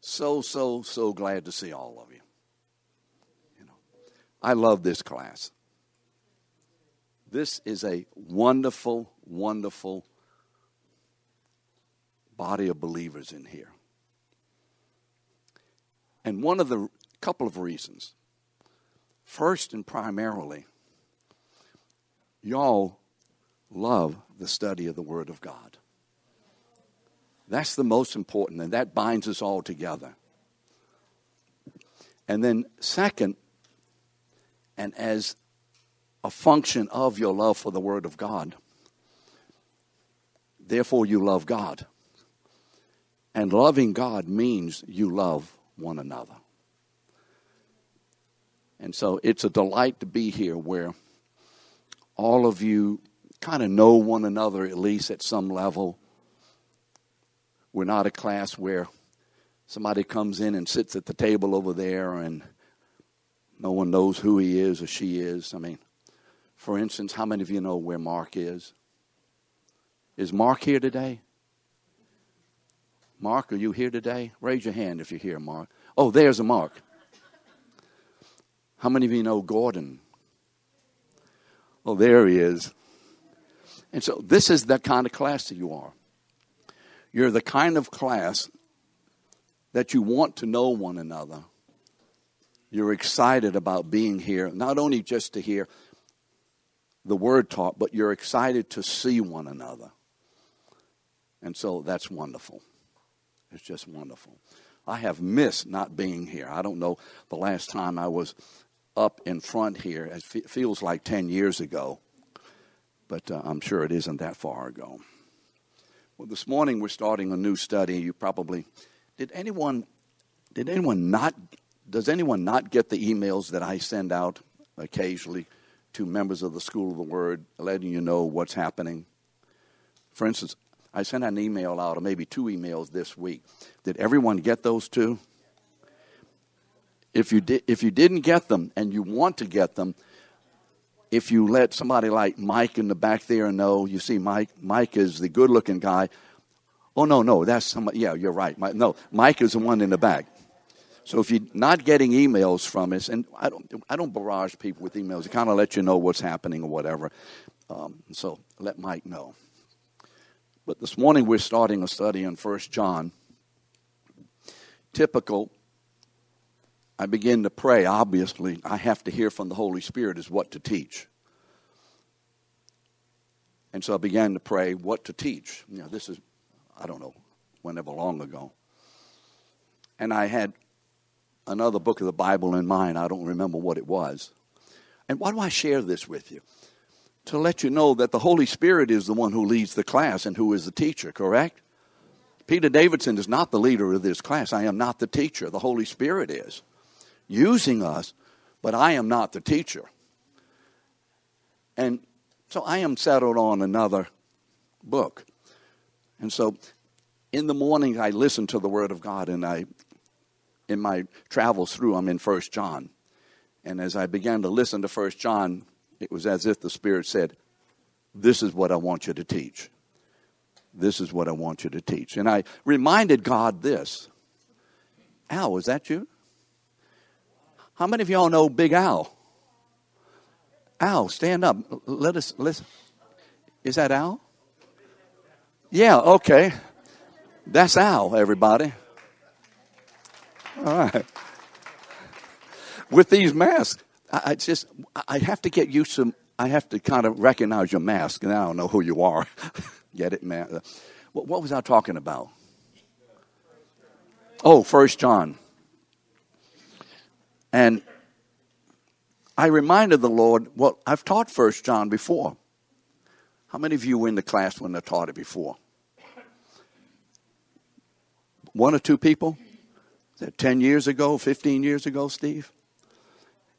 So, so, so glad to see all of you. You know, I love this class. This is a wonderful, wonderful body of believers in here. And one of the couple of reasons. First and primarily, y'all love the study of the Word of God. That's the most important, and that binds us all together. And then, second, and as a function of your love for the Word of God, therefore you love God. And loving God means you love one another. And so it's a delight to be here where all of you kind of know one another, at least at some level. We're not a class where somebody comes in and sits at the table over there and no one knows who he is or she is. I mean, for instance, how many of you know where Mark is? Is Mark here today? Mark, are you here today? Raise your hand if you're here, Mark. Oh, there's a Mark. How many of you know Gordon? Oh, there he is. And so this is the kind of class that you are. You're the kind of class that you want to know one another. You're excited about being here, not only just to hear the word taught, but you're excited to see one another. And so that's wonderful. It's just wonderful. I have missed not being here. I don't know the last time I was up in front here. It feels like 10 years ago but uh, I'm sure it isn't that far ago. Well, this morning we're starting a new study. You probably did anyone did anyone not does anyone not get the emails that I send out occasionally to members of the School of the Word, letting you know what's happening? For instance, I sent an email out, or maybe two emails this week. Did everyone get those two? If you did, if you didn't get them and you want to get them, if you let somebody like Mike in the back there know, you see Mike, Mike is the good looking guy. Oh, no, no, that's somebody. Yeah, you're right. no, Mike is the one in the back. So if you're not getting emails from us, and I don't, I don't barrage people with emails, I kind of let you know what's happening or whatever. Um, so let Mike know. But this morning we're starting a study on First John. Typical I begin to pray, obviously, I have to hear from the Holy Spirit is what to teach. And so I began to pray what to teach. You know, this is, I don't know, whenever long ago. And I had another book of the Bible in mind. I don't remember what it was. And why do I share this with you? To let you know that the Holy Spirit is the one who leads the class and who is the teacher, correct? Peter Davidson is not the leader of this class. I am not the teacher. The Holy Spirit is using us, but I am not the teacher. And so I am settled on another book. And so in the morning I listen to the word of God and I in my travels through I'm in first John. And as I began to listen to first John, it was as if the Spirit said, This is what I want you to teach. This is what I want you to teach. And I reminded God this. Al, is that you? How many of y'all know Big Al? Al, stand up. Let us listen. Is that Al? Yeah, okay. That's Al, everybody. All right. With these masks, I, just I have to get used to. I have to kind of recognize your mask, and I don't know who you are. get it, man? What, what was I talking about? Oh, First John. And I reminded the Lord, well, I've taught First John before. How many of you were in the class when I taught it before? One or two people? Is that 10 years ago, 15 years ago, Steve?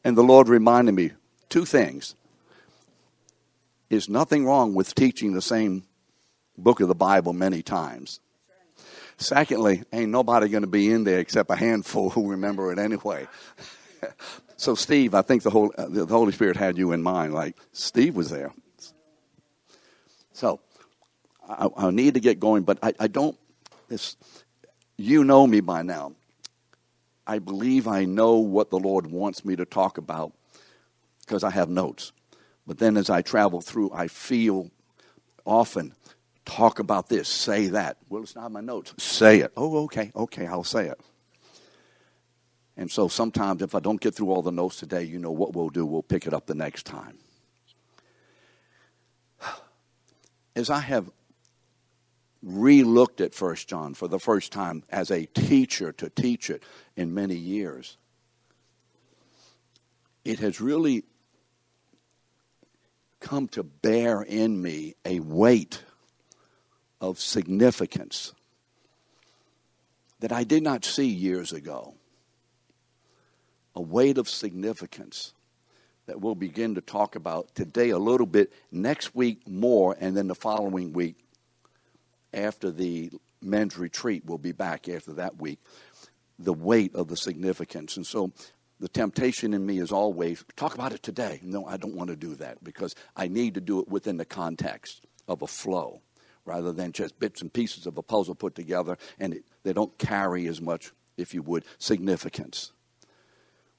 And the Lord reminded me two things. There's nothing wrong with teaching the same book of the Bible many times. Secondly, ain't nobody going to be in there except a handful who remember it anyway. so, Steve, I think the, whole, uh, the Holy Spirit had you in mind. Like, Steve was there. So, I, I need to get going, but I, I don't. This, you know me by now. I believe I know what the Lord wants me to talk about because I have notes. But then as I travel through, I feel often talk about this, say that. Well, it's not my notes. Say it. Oh, okay, okay, I'll say it. And so sometimes if I don't get through all the notes today, you know what we'll do. We'll pick it up the next time. As I have re-looked at First John for the first time as a teacher to teach it in many years, it has really come to bear in me a weight of significance that I did not see years ago. A weight of significance that we'll begin to talk about today a little bit, next week more, and then the following week after the men's retreat, we'll be back after that week. The weight of the significance. And so the temptation in me is always talk about it today. No, I don't want to do that because I need to do it within the context of a flow rather than just bits and pieces of a puzzle put together and it, they don't carry as much, if you would, significance.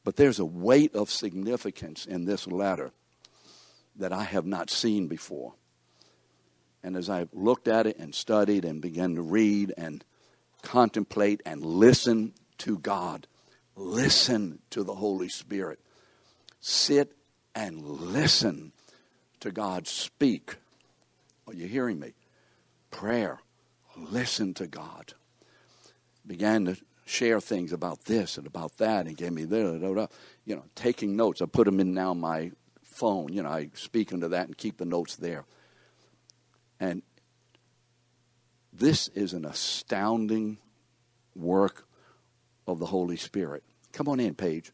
But there's a weight of significance in this letter that I have not seen before. And as I looked at it and studied and began to read and contemplate and listen to God, listen to the Holy Spirit, sit and listen to God speak. Are you hearing me? Prayer, listen to God. Began to share things about this and about that and gave me this, you know, taking notes. I put them in now my phone. You know, I speak into that and keep the notes there. And this is an astounding work of the Holy Spirit. Come on in, Paige.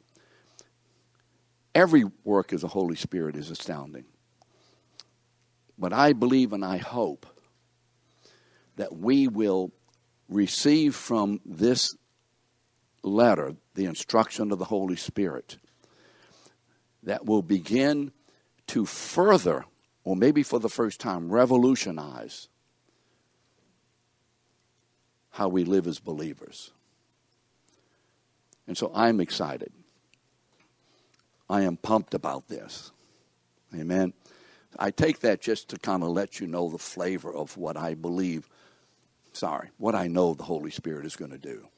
Every work of the Holy Spirit is astounding. But I believe and I hope that we will receive from this letter the instruction of the Holy Spirit that will begin to further or maybe for the first time, revolutionize how we live as believers. And so I'm excited. I am pumped about this. Amen. I take that just to kind of let you know the flavor of what I believe, sorry, what I know the Holy Spirit is going to do.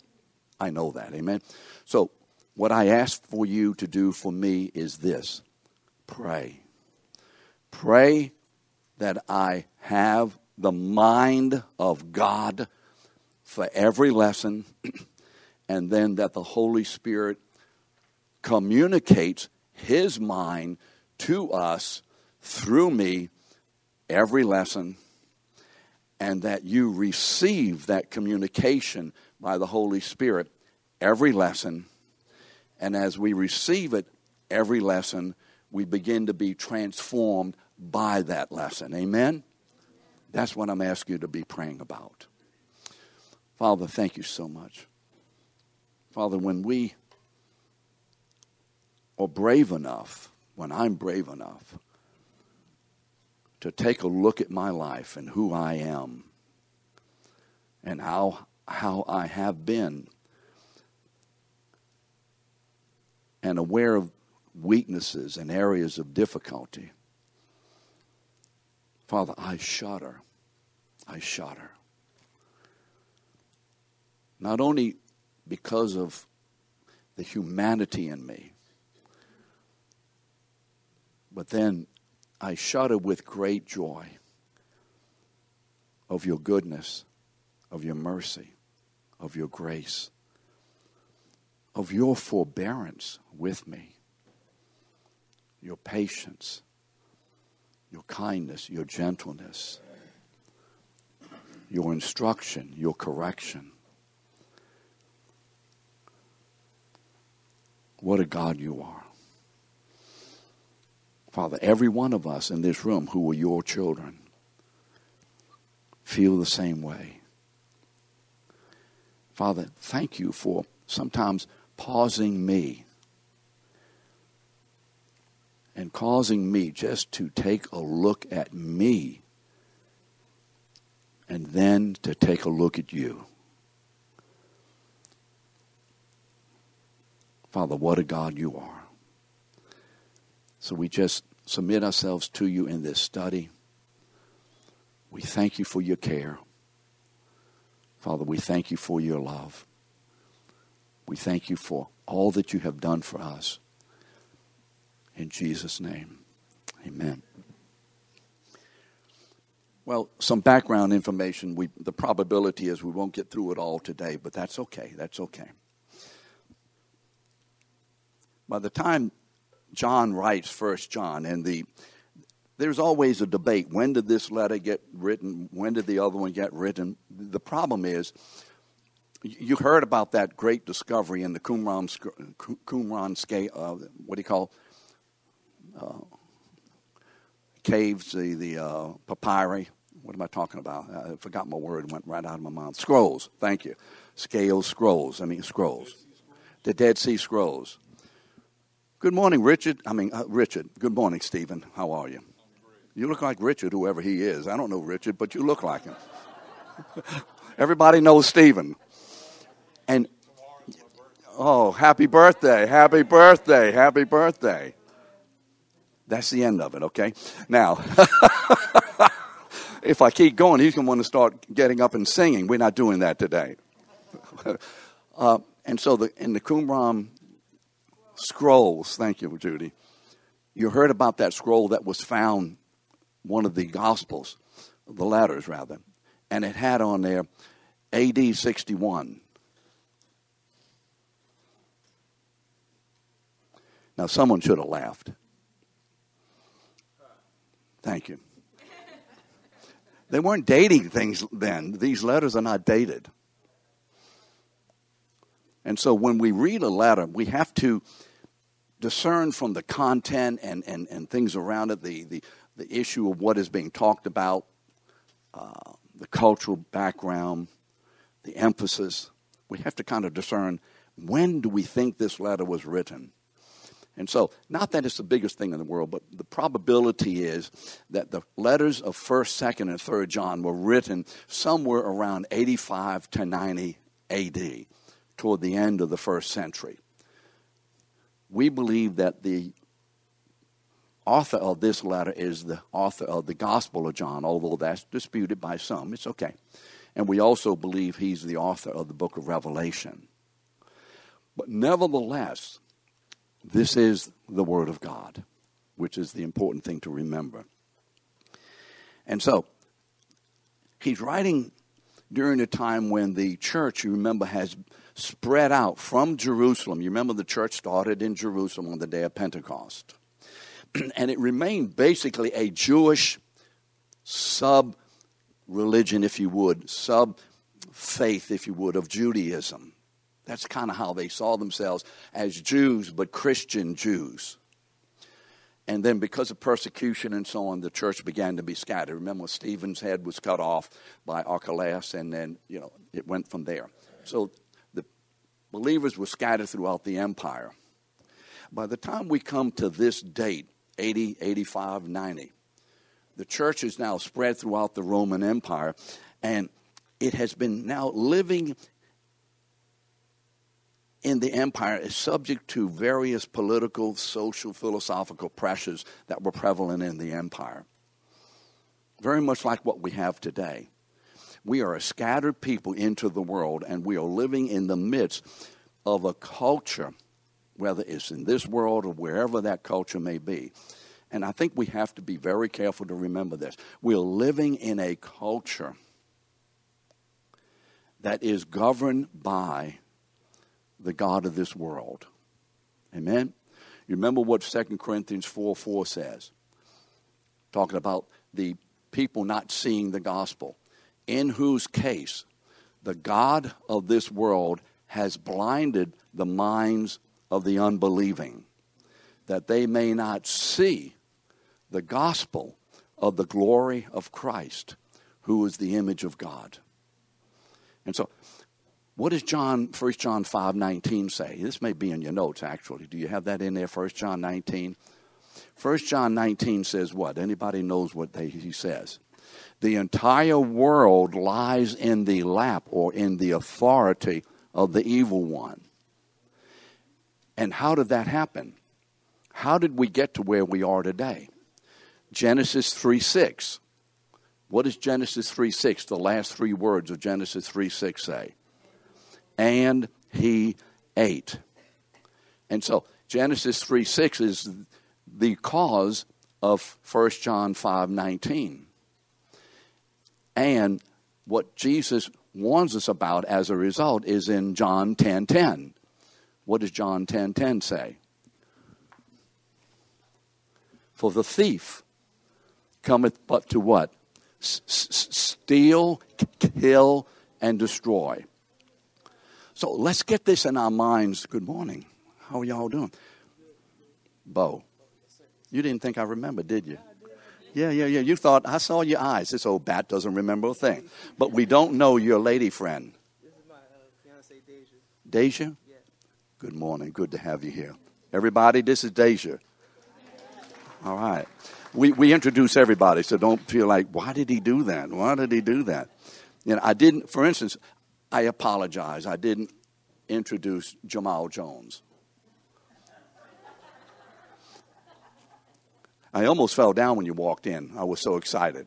I know that. Amen. So, what I ask for you to do for me is this pray. Pray that I have the mind of God for every lesson, and then that the Holy Spirit communicates His mind to us through me every lesson, and that you receive that communication by the Holy Spirit every lesson. And as we receive it every lesson, we begin to be transformed by that lesson. Amen? That's what I'm asking you to be praying about. Father, thank you so much. Father, when we are brave enough, when I'm brave enough to take a look at my life and who I am and how, how I have been and aware of weaknesses and areas of difficulty. Father, I shudder. I shudder. Not only because of the humanity in me, but then I shudder with great joy of your goodness, of your mercy, of your grace, of your forbearance with me your patience, your kindness, your gentleness, your instruction, your correction. What a God you are. Father, every one of us in this room who are your children feel the same way. Father, thank you for sometimes pausing me and causing me just to take a look at me and then to take a look at you. Father, what a God you are. So we just submit ourselves to you in this study. We thank you for your care. Father, we thank you for your love. We thank you for all that you have done for us. In Jesus' name, amen. Well, some background information. We, the probability is we won't get through it all today, but that's okay. That's okay. By the time John writes First John, and the there's always a debate. When did this letter get written? When did the other one get written? The problem is, you heard about that great discovery in the Qumran, Qumran scale, uh, what do you call uh, caves, the, the uh, papyri. What am I talking about? I forgot my word, went right out of my mouth. Scrolls, thank you. Scales, scrolls, I mean scrolls. The Dead Sea Scrolls. Good morning, Richard. I mean, uh, Richard. Good morning, Stephen. How are you? You look like Richard, whoever he is. I don't know Richard, but you look like him. Everybody knows Stephen. And, oh, happy birthday, happy birthday, happy birthday. That's the end of it, okay? Now, if I keep going, he's going to want to start getting up and singing. We're not doing that today. uh, and so the, in the Qumran scrolls. Thank you, Judy. You heard about that scroll that was found, one of the Gospels, the letters rather, and it had on there AD 61. Now, someone should have laughed. Thank you. They weren't dating things then. These letters are not dated. And so when we read a letter, we have to discern from the content and, and, and things around it the, the, the issue of what is being talked about, uh, the cultural background, the emphasis. We have to kind of discern when do we think this letter was written? And so, not that it's the biggest thing in the world, but the probability is that the letters of 1st, 2nd, and 3rd John were written somewhere around 85 to 90 AD, toward the end of the first century we believe that the author of this letter is the author of the Gospel of John, although that's disputed by some. It's okay. And we also believe he's the author of the book of Revelation. But nevertheless, this is the Word of God, which is the important thing to remember. And so, he's writing during a time when the church, you remember, has spread out from Jerusalem. You remember the church started in Jerusalem on the day of Pentecost. and it remained basically a Jewish sub religion, if you would, sub faith, if you would, of Judaism. That's kind of how they saw themselves as Jews, but Christian Jews. And then, because of persecution and so on, the church began to be scattered. Remember, Stephen's head was cut off by Archelaus, and then, you know, it went from there. So the believers were scattered throughout the empire. By the time we come to this date, 80, 85, 90, the church is now spread throughout the Roman Empire, and it has been now living in the empire is subject to various political, social, philosophical pressures that were prevalent in the empire. Very much like what we have today. We are a scattered people into the world, and we are living in the midst of a culture, whether it's in this world or wherever that culture may be. And I think we have to be very careful to remember this. We're living in a culture that is governed by the God of this world. Amen? You remember what 2 Corinthians 4 4 says? Talking about the people not seeing the gospel in whose case the God of this world has blinded the minds of the unbelieving, that they may not see the gospel of the glory of Christ, who is the image of God. And so, what does John, 1 John 5 19 say? This may be in your notes, actually. Do you have that in there, 1 John 19? 1 John 19 says what? Anybody knows what they, he says? The entire world lies in the lap or in the authority of the evil one. And how did that happen? How did we get to where we are today? Genesis 3 6. What does Genesis 3 6, the last three words of Genesis 3 6 say? And he ate. And so Genesis 3 6 is the cause of 1 John 5 19. And what Jesus warns us about as a result is in John 10 10. What does John 10 10 say? For the thief cometh but to what? Steal, kill, and destroy. So let's get this in our minds. Good morning. How are y'all doing? Bo. You didn't think I remembered, did you? Yeah, yeah, yeah. You thought, I saw your eyes. This old bat doesn't remember a thing. But we don't know your lady friend. This is my uh, fiance, Deja. Deja? Good morning. Good to have you here. Everybody, this is Deja. All right. We, we introduce everybody, so don't feel like, why did he do that? Why did he do that? You know, I didn't, for instance, I apologize. I didn't introduce Jamal Jones. I almost fell down when you walked in. I was so excited.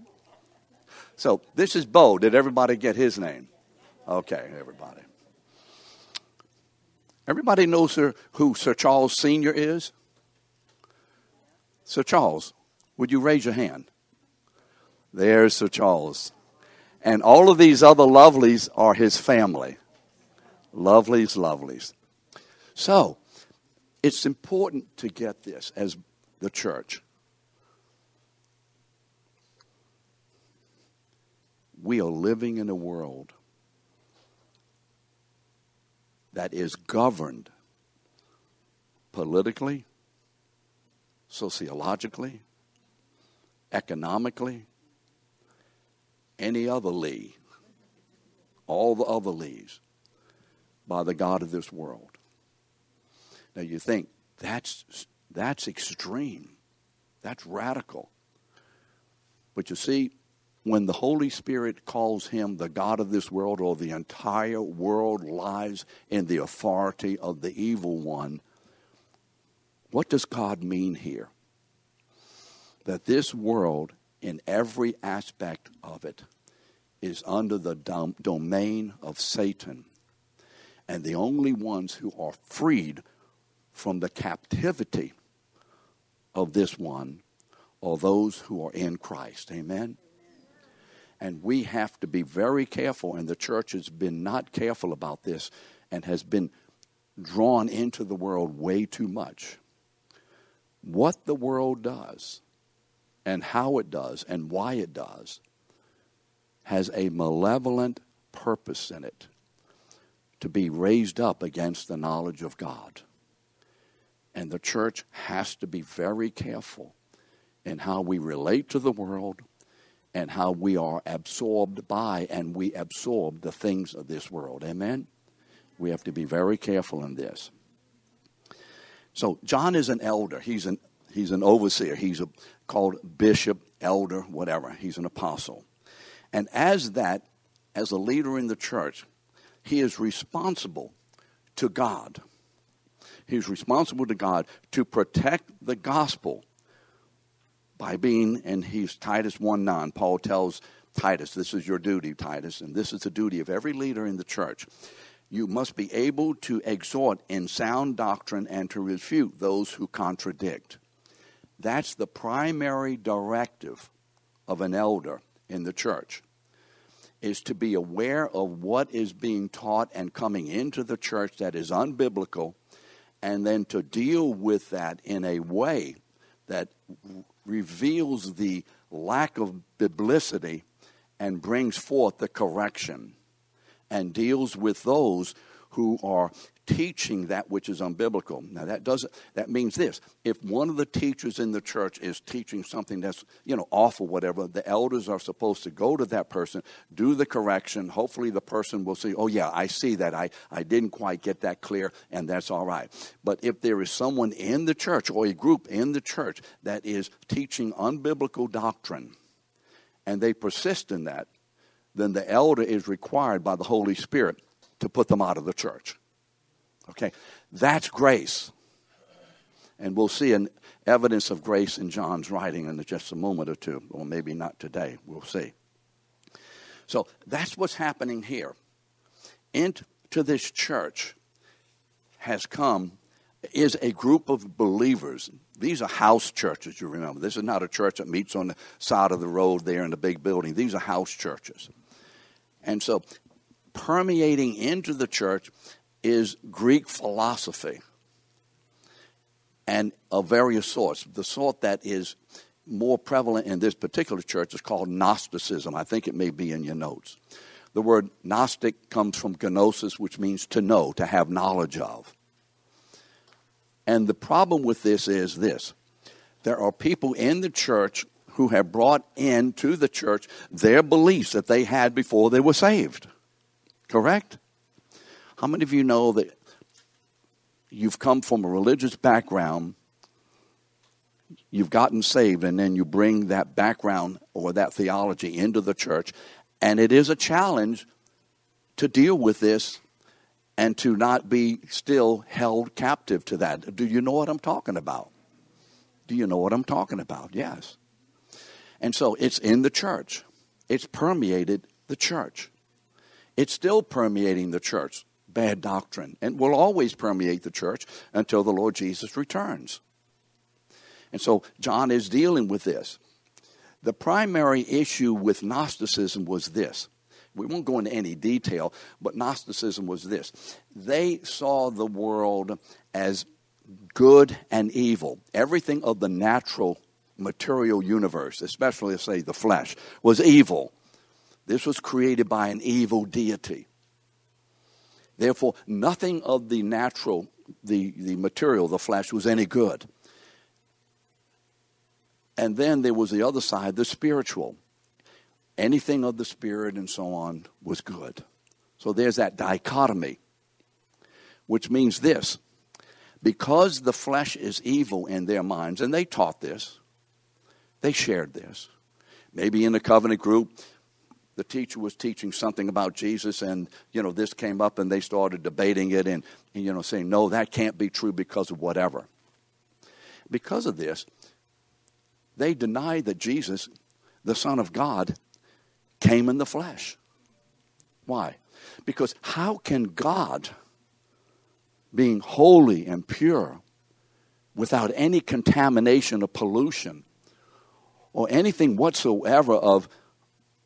So this is Bo. Did everybody get his name? Okay, everybody. Everybody knows who Sir Charles Sr. is? Sir Charles, would you raise your hand? There's Sir Charles. And all of these other lovelies are his family. Lovelies, lovelies. So, it's important to get this as the church. We are living in a world that is governed politically, sociologically, economically, any other Lee, all the other Lees, by the God of this world. Now you think that's that's extreme. That's radical. But you see, when the Holy Spirit calls him the God of this world, or the entire world lies in the authority of the evil one, what does God mean here? That this world, in every aspect of it, is under the dom- domain of Satan. And the only ones who are freed from the captivity of this one are those who are in Christ. Amen? And we have to be very careful, and the church has been not careful about this and has been drawn into the world way too much. What the world does, and how it does, and why it does, has a malevolent purpose in it to be raised up against the knowledge of God. And the church has to be very careful in how we relate to the world and how we are absorbed by and we absorb the things of this world. Amen? We have to be very careful in this. So, John is an elder. He's an, he's an overseer. He's a, called bishop, elder, whatever. He's an apostle. And as that, as a leader in the church, he is responsible to God. He's responsible to God to protect the gospel by being, and he's Titus 1 9. Paul tells Titus, This is your duty, Titus, and this is the duty of every leader in the church. You must be able to exhort in sound doctrine and to refute those who contradict. That's the primary directive of an elder in the church is to be aware of what is being taught and coming into the church that is unbiblical and then to deal with that in a way that reveals the lack of biblicity and brings forth the correction and deals with those who are teaching that which is unbiblical. Now that doesn't that means this. If one of the teachers in the church is teaching something that's, you know, awful whatever, the elders are supposed to go to that person, do the correction. Hopefully the person will say, "Oh yeah, I see that. I I didn't quite get that clear and that's all right." But if there is someone in the church or a group in the church that is teaching unbiblical doctrine and they persist in that, then the elder is required by the Holy Spirit to put them out of the church. Okay? That's grace. And we'll see an evidence of grace in John's writing in just a moment or two, or maybe not today. We'll see. So that's what's happening here. Into this church has come is a group of believers. These are house churches, you remember. This is not a church that meets on the side of the road there in the big building. These are house churches. And so, permeating into the church is Greek philosophy and of various sorts. The sort that is more prevalent in this particular church is called Gnosticism. I think it may be in your notes. The word Gnostic comes from gnosis, which means to know, to have knowledge of. And the problem with this is this there are people in the church who have brought into the church their beliefs that they had before they were saved. Correct? How many of you know that you've come from a religious background, you've gotten saved, and then you bring that background or that theology into the church? And it is a challenge to deal with this and to not be still held captive to that. Do you know what I'm talking about? Do you know what I'm talking about? Yes. And so it's in the church, it's permeated the church. It's still permeating the church, bad doctrine, and will always permeate the church until the Lord Jesus returns. And so John is dealing with this. The primary issue with Gnosticism was this we won't go into any detail, but Gnosticism was this they saw the world as good and evil. Everything of the natural material universe, especially, say, the flesh, was evil. This was created by an evil deity. Therefore, nothing of the natural, the, the material, the flesh, was any good. And then there was the other side, the spiritual anything of the Spirit and so on was good. So there's that dichotomy, which means this because the flesh is evil in their minds, and they taught this, they shared this. Maybe in a covenant group, the teacher was teaching something about Jesus, and you know this came up, and they started debating it, and, you know saying, "No, that can't be true because of whatever." Because of this, they denied that Jesus, the Son of God, came in the flesh. Why? Because how can God, being holy and pure, without any contamination or pollution, or anything whatsoever of,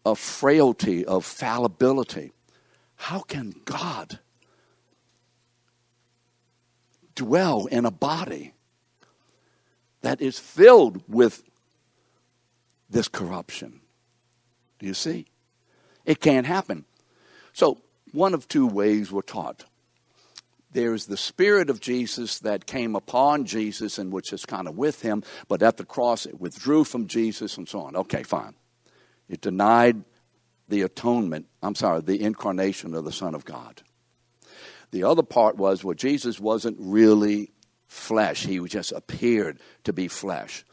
of frailty, of fallibility, how can God dwell in a body that is filled with this corruption? Do you see? It can't happen. So, one of two ways we're taught. There's the Spirit of Jesus that came upon Jesus and which is kind of with him, but at the cross it withdrew from Jesus and so on. Okay, fine. It denied the atonement, I'm sorry, the incarnation of the Son of God. The other part was well, Jesus wasn't really flesh, he just appeared to be flesh.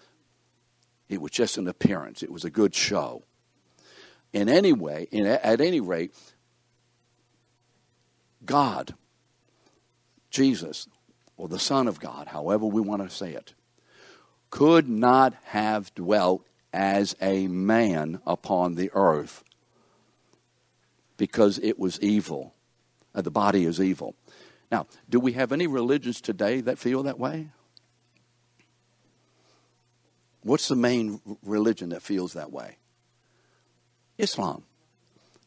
It was just an appearance, it was a good show in any way, in, at any rate, God, Jesus, or the Son of God, however we want to say it, could not have dwelt as a man upon the earth because it was evil. Uh, the body is evil. Now, do we have any religions today that feel that way? What's the main religion that feels that way? Islam.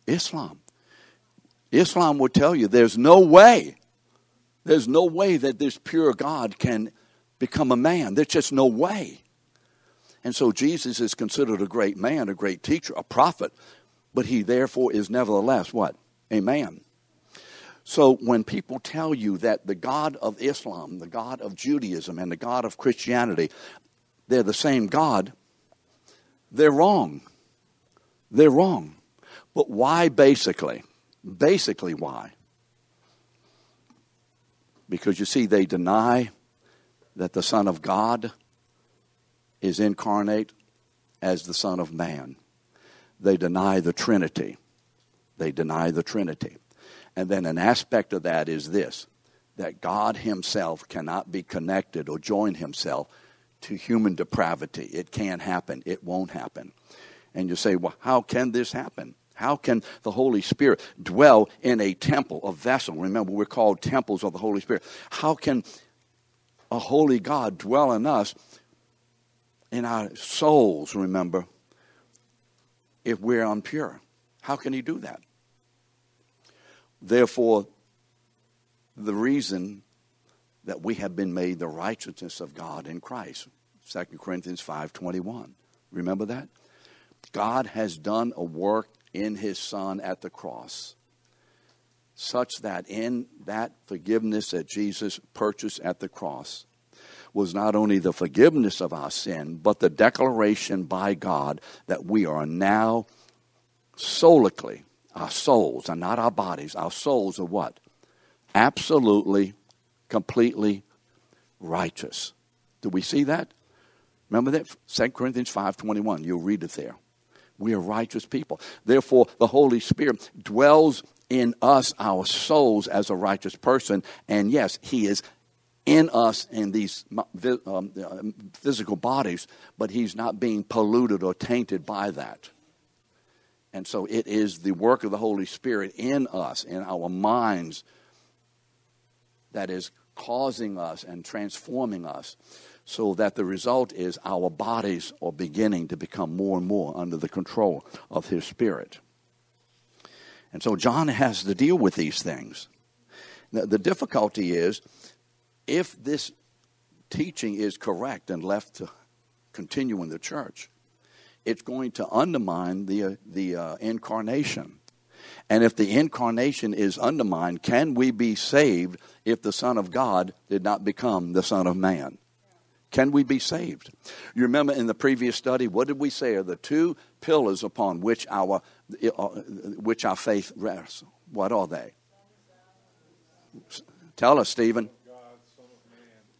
Islam. Islam will tell you there's no way, there's no way that this pure God can become a man. There's just no way. And so Jesus is considered a great man, a great teacher, a prophet, but he therefore is nevertheless what? A man. So when people tell you that the God of Islam, the God of Judaism, and the God of Christianity, they're the same God, they're wrong. They're wrong. But why basically? Basically, why? Because you see, they deny that the Son of God is incarnate as the Son of Man. They deny the Trinity. They deny the Trinity. And then an aspect of that is this that God Himself cannot be connected or join Himself to human depravity. It can't happen. It won't happen. And you say, well, how can this happen? How can the Holy Spirit dwell in a temple, a vessel? Remember, we're called temples of the Holy Spirit. How can a holy God dwell in us, in our souls, remember, if we're impure? How can He do that? Therefore, the reason that we have been made the righteousness of God in Christ. 2 Corinthians 5:21. Remember that? God has done a work in his son at the cross such that in that forgiveness that Jesus purchased at the cross was not only the forgiveness of our sin, but the declaration by God that we are now solically, our souls are not our bodies, our souls are what? Absolutely, completely righteous. Do we see that? Remember that? 2 Corinthians 5.21. You'll read it there. We are righteous people. Therefore, the Holy Spirit dwells in us, our souls, as a righteous person. And yes, He is in us in these um, uh, physical bodies, but He's not being polluted or tainted by that. And so it is the work of the Holy Spirit in us, in our minds, that is causing us and transforming us so that the result is our bodies are beginning to become more and more under the control of His Spirit. And so John has to deal with these things. The difficulty is if this teaching is correct and left to continue in the church, it's going to undermine the, uh, the uh, incarnation. And if the incarnation is undermined, can we be saved if the Son of God did not become the Son of Man? Can we be saved? You remember in the previous study, what did we say are the two pillars upon which our, uh, which our faith rests? What are they? Tell us, Stephen.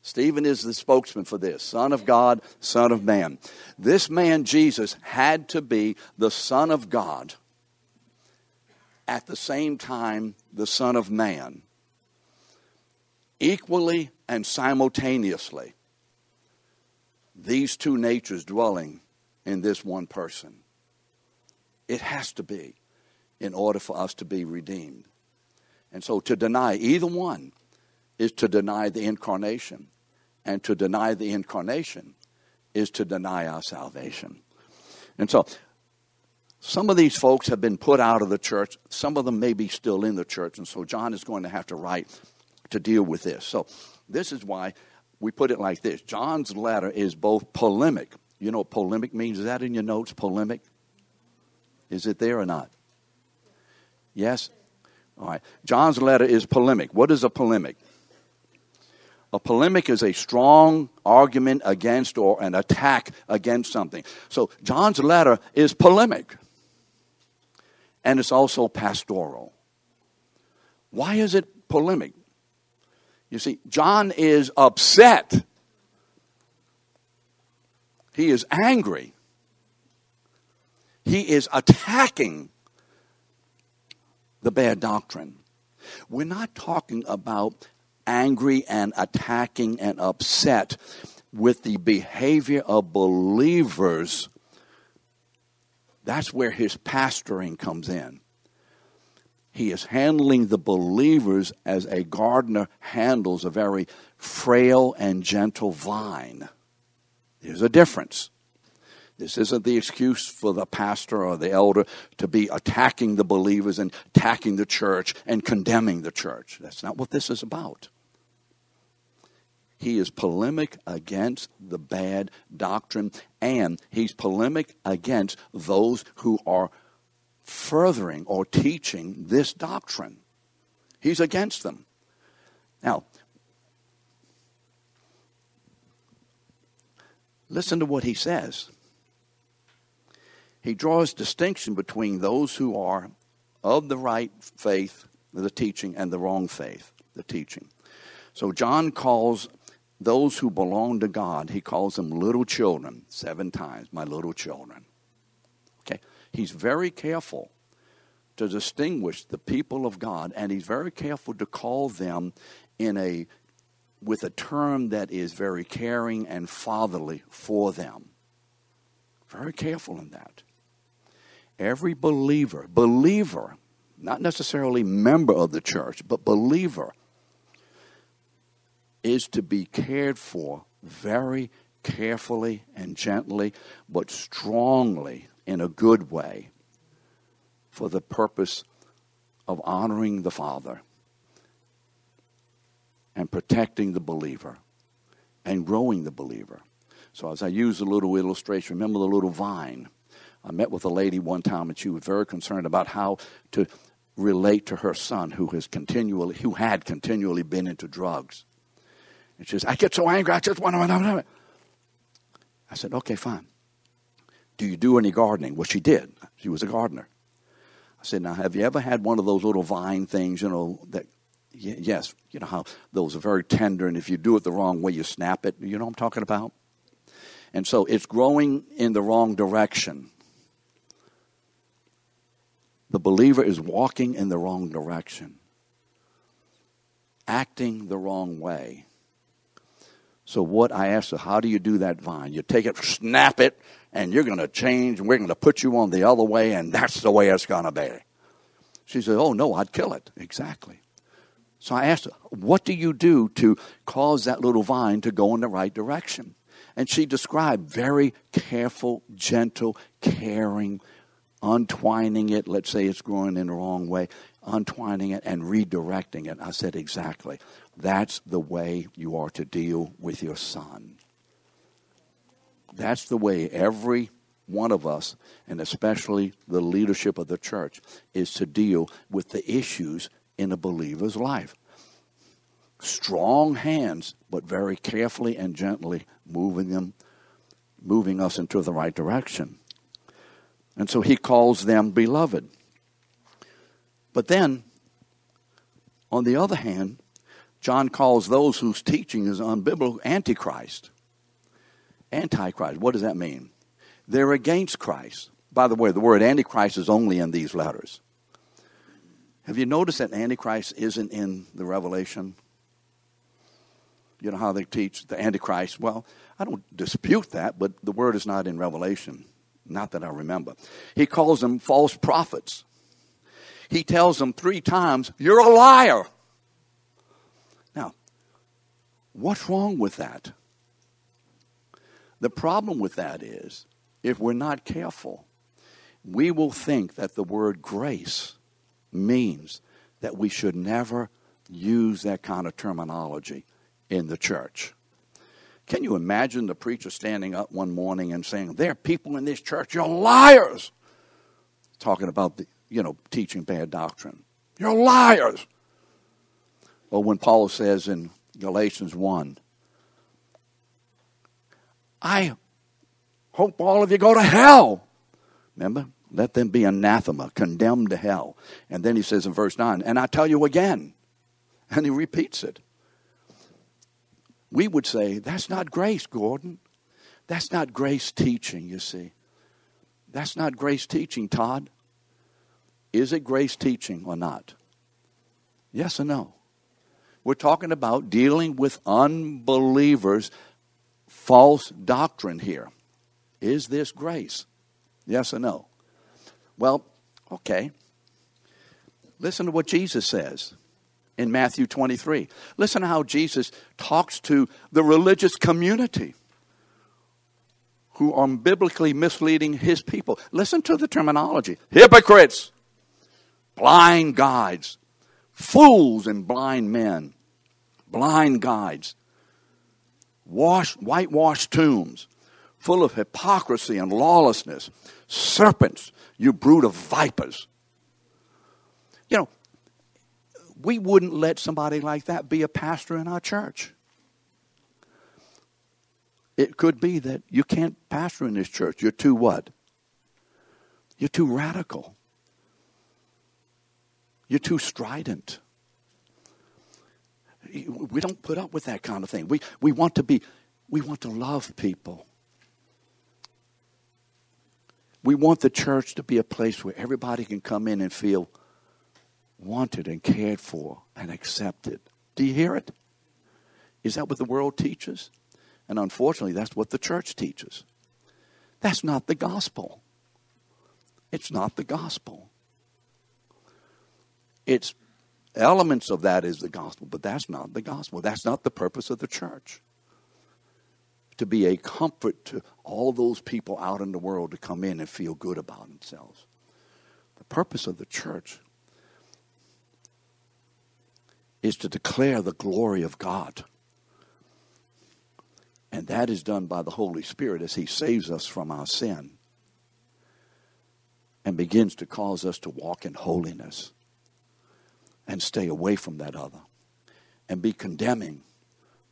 Stephen is the spokesman for this Son of God, Son of Man. This man, Jesus, had to be the Son of God at the same time, the Son of Man, equally and simultaneously these two natures dwelling in this one person. It has to be in order for us to be redeemed. And so to deny either one is to deny the incarnation. And to deny the incarnation is to deny our salvation. And so some of these folks have been put out of the church. Some of them may be still in the church. And so John is going to have to write to deal with this. So this is why we put it like this John's letter is both polemic. You know what polemic means? Is that in your notes? Polemic? Is it there or not? Yes? All right. John's letter is polemic. What is a polemic? A polemic is a strong argument against or an attack against something. So John's letter is polemic. And it's also pastoral. Why is it polemic? You see, John is upset. He is angry. He is attacking the bad doctrine. We're not talking about angry and attacking and upset with the behavior of believers. That's where his pastoring comes in. He is handling the believers as a gardener handles a very frail and gentle vine. There's a difference. This isn't the excuse for the pastor or the elder to be attacking the believers and attacking the church and condemning the church. That's not what this is about. He is polemic against the bad doctrine, and he's polemic against those who are furthering or teaching this doctrine. He's against them. Now, listen to what he says. He draws distinction between those who are of the right faith, the teaching, and the wrong faith, the teaching. So John calls those who belong to God, he calls them little children seven times, my little children. Okay? He's very careful to distinguish the people of God, and he's very careful to call them in a with a term that is very caring and fatherly for them. Very careful in that. Every believer, believer, not necessarily member of the church, but believer, is to be cared for very carefully and gently, but strongly in a good way for the purpose of honoring the Father and protecting the believer and growing the believer. So, as I use a little illustration, remember the little vine? I met with a lady one time, and she was very concerned about how to relate to her son, who has continually, who had continually been into drugs. And she says, "I get so angry, I just want to." I said, "Okay, fine. Do you do any gardening?" Well, she did. She was a gardener. I said, "Now, have you ever had one of those little vine things, you know, that yes, you know how those are very tender, and if you do it the wrong way, you snap it. You know what I'm talking about? And so it's growing in the wrong direction. The believer is walking in the wrong direction, acting the wrong way. So, what I asked her, how do you do that vine? You take it, snap it, and you're going to change, and we're going to put you on the other way, and that's the way it's going to be. She said, Oh, no, I'd kill it. Exactly. So I asked her, What do you do to cause that little vine to go in the right direction? And she described very careful, gentle, caring, untwining it. Let's say it's growing in the wrong way, untwining it and redirecting it. I said, Exactly. That's the way you are to deal with your son. That's the way every one of us, and especially the leadership of the church, is to deal with the issues in a believer's life. Strong hands, but very carefully and gently moving them, moving us into the right direction. And so he calls them beloved. But then, on the other hand, John calls those whose teaching is unbiblical antichrist. Antichrist, what does that mean? They're against Christ. By the way, the word antichrist is only in these letters. Have you noticed that Antichrist isn't in the Revelation? You know how they teach the Antichrist? Well, I don't dispute that, but the word is not in Revelation. Not that I remember. He calls them false prophets. He tells them three times, You're a liar. Now, what's wrong with that? The problem with that is, if we're not careful, we will think that the word grace means that we should never use that kind of terminology in the church. Can you imagine the preacher standing up one morning and saying, There are people in this church, you're liars? Talking about, the, you know, teaching bad doctrine. You're liars. Well, when Paul says in Galatians 1, I hope all of you go to hell. Remember? Let them be anathema, condemned to hell. And then he says in verse 9, and I tell you again. And he repeats it. We would say, that's not grace, Gordon. That's not grace teaching, you see. That's not grace teaching, Todd. Is it grace teaching or not? Yes or no? We're talking about dealing with unbelievers' false doctrine here. Is this grace? Yes or no? Well, okay. Listen to what Jesus says in Matthew 23. Listen to how Jesus talks to the religious community who are biblically misleading his people. Listen to the terminology hypocrites, blind guides, fools and blind men, blind guides, wash, whitewashed tombs, full of hypocrisy and lawlessness, serpents you brood of vipers. You know, we wouldn't let somebody like that be a pastor in our church. It could be that you can't pastor in this church. You're too what? You're too radical. You're too strident. We don't put up with that kind of thing. We, we want to be, we want to love people. We want the church to be a place where everybody can come in and feel wanted and cared for and accepted. Do you hear it? Is that what the world teaches? And unfortunately, that's what the church teaches. That's not the gospel. It's not the gospel. It's elements of that is the gospel, but that's not the gospel. That's not the purpose of the church. To be a comfort to all those people out in the world to come in and feel good about themselves. The purpose of the church is to declare the glory of God. And that is done by the Holy Spirit as He saves us from our sin and begins to cause us to walk in holiness and stay away from that other and be condemning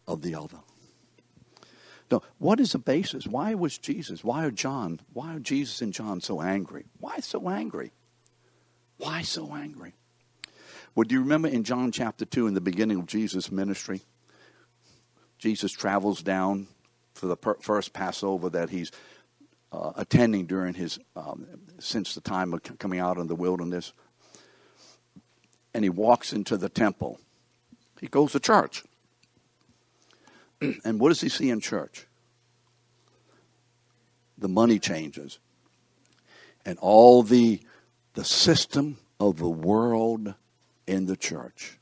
of the other. Now, what is the basis? Why was Jesus, why are John, why are Jesus and John so angry? Why so angry? Why so angry? Well, do you remember in John chapter 2, in the beginning of Jesus' ministry? Jesus travels down for the per- first Passover that he's uh, attending during his, um, since the time of coming out in the wilderness. And he walks into the temple. He goes to church. and what does he see in church? The money changes. And all the, the system of the world in the church.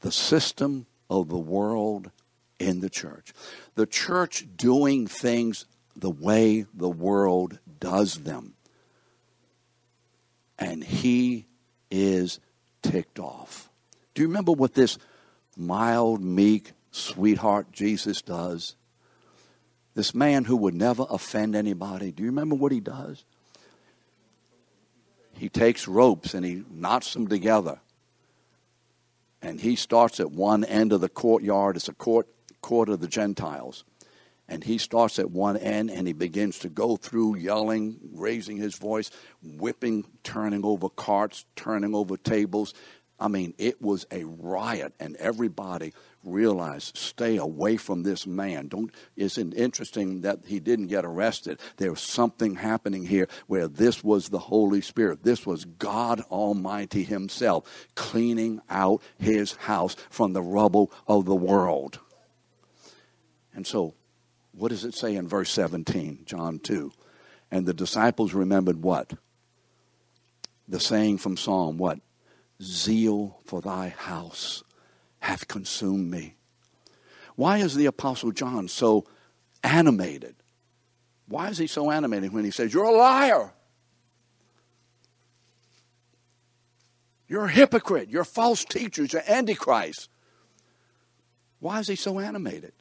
The system of the world in the church. The church doing things the way the world does them. And he is ticked off. Do you remember what this mild, meek sweetheart Jesus does? This man who would never offend anybody. Do you remember what he does? He takes ropes and he knots them together. And he starts at one end of the courtyard. It's a court, court of the Gentiles. And he starts at one end and he begins to go through yelling, raising his voice, whipping, turning over carts, turning over tables. I mean, it was a riot, and everybody realized, stay away from this man. Don't. Isn't interesting that he didn't get arrested? There was something happening here where this was the Holy Spirit. This was God Almighty Himself cleaning out His house from the rubble of the world. And so what does it say in verse 17, John 2? And the disciples remembered what? The saying from Psalm, what? Zeal for thy house hath consumed me. Why is the Apostle John so animated? Why is he so animated when he says, You're a liar? You're a hypocrite. You're false teachers. You're antichrist. Why is he so animated?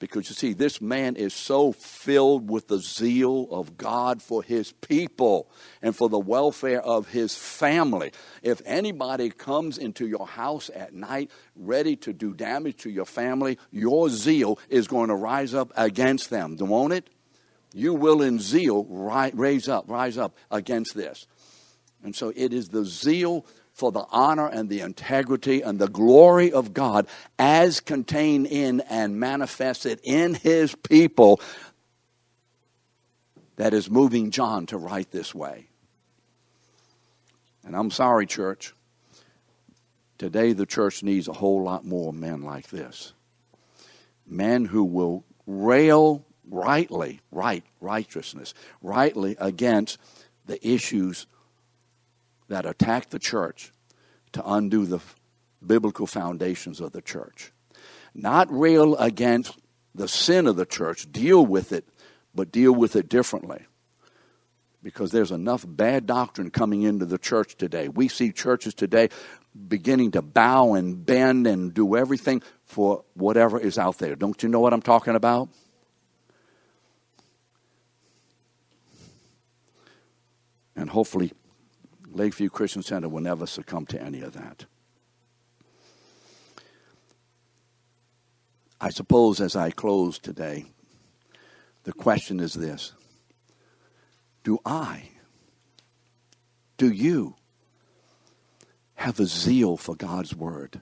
Because you see, this man is so filled with the zeal of God for his people and for the welfare of his family. If anybody comes into your house at night ready to do damage to your family, your zeal is going to rise up against them, won't it? You will in zeal rise up, rise up against this. And so it is the zeal for the honor and the integrity and the glory of God as contained in and manifested in his people that is moving John to write this way. And I'm sorry, church. Today, the church needs a whole lot more men like this. Men who will rail rightly, right, righteousness, rightly against the issues that attack the church to undo the biblical foundations of the church. Not rail against the sin of the church, deal with it, but deal with it differently. Because there's enough bad doctrine coming into the church today. We see churches today beginning to bow and bend and do everything for whatever is out there. Don't you know what I'm talking about? And hopefully, Lakeview Christian Center will never succumb to any of that. I suppose as I close today, the question is this Do I, do you have a zeal for God's Word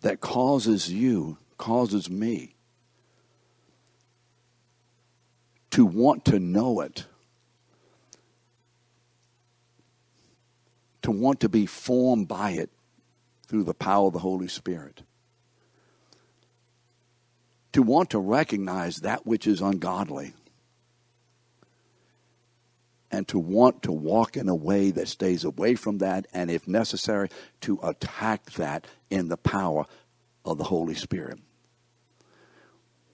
that causes you, causes me to want to know it, to want to be formed by it through the power of the Holy Spirit, to want to recognize that which is ungodly, and to want to walk in a way that stays away from that, and if necessary, to attack that in the power of the Holy Spirit.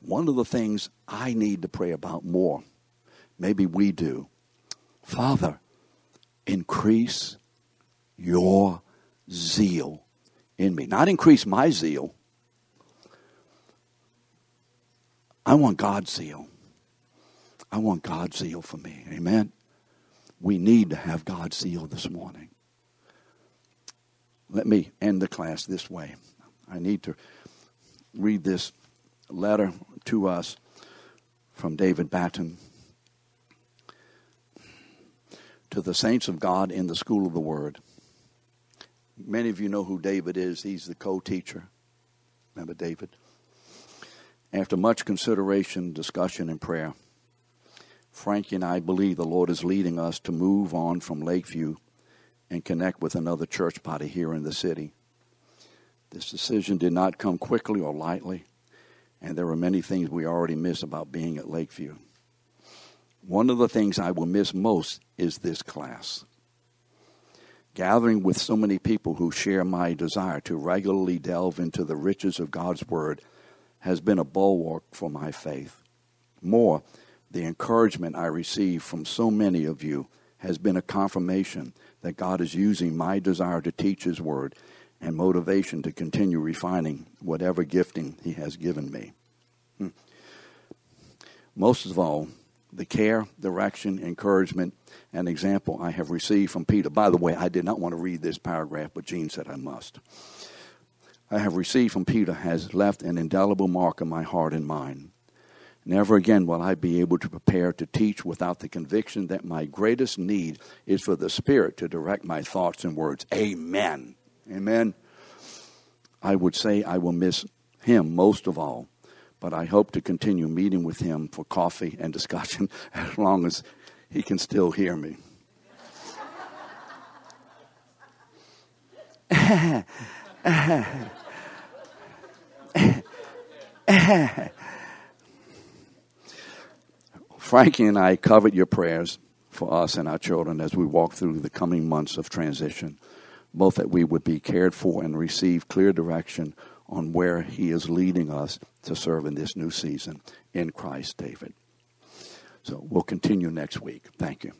One of the things I need to pray about more, maybe we do, Father, increase your zeal in me. Not increase my zeal. I want God's zeal. I want God's zeal for me. Amen. We need to have God's zeal this morning. Let me end the class this way. I need to read this letter to us from David Batten to the saints of God in the school of the Word. Many of you know who David is. He's the co teacher. Remember David? After much consideration, discussion, and prayer, Frankie and I believe the Lord is leading us to move on from Lakeview and connect with another church body here in the city. This decision did not come quickly or lightly, and there are many things we already miss about being at Lakeview. One of the things I will miss most is this class. Gathering with so many people who share my desire to regularly delve into the riches of God's Word has been a bulwark for my faith. More, the encouragement I receive from so many of you has been a confirmation that God is using my desire to teach His Word and motivation to continue refining whatever gifting He has given me. Hmm. Most of all, the care, direction, encouragement, and example I have received from Peter. By the way, I did not want to read this paragraph, but Gene said I must. I have received from Peter has left an indelible mark in my heart and mind. Never again will I be able to prepare to teach without the conviction that my greatest need is for the Spirit to direct my thoughts and words. Amen. Amen. I would say I will miss him most of all but I hope to continue meeting with him for coffee and discussion as long as he can still hear me. Frankie and I covered your prayers for us and our children as we walk through the coming months of transition, both that we would be cared for and receive clear direction on where He is leading us to serve in this new season in Christ, David. So we'll continue next week. Thank you.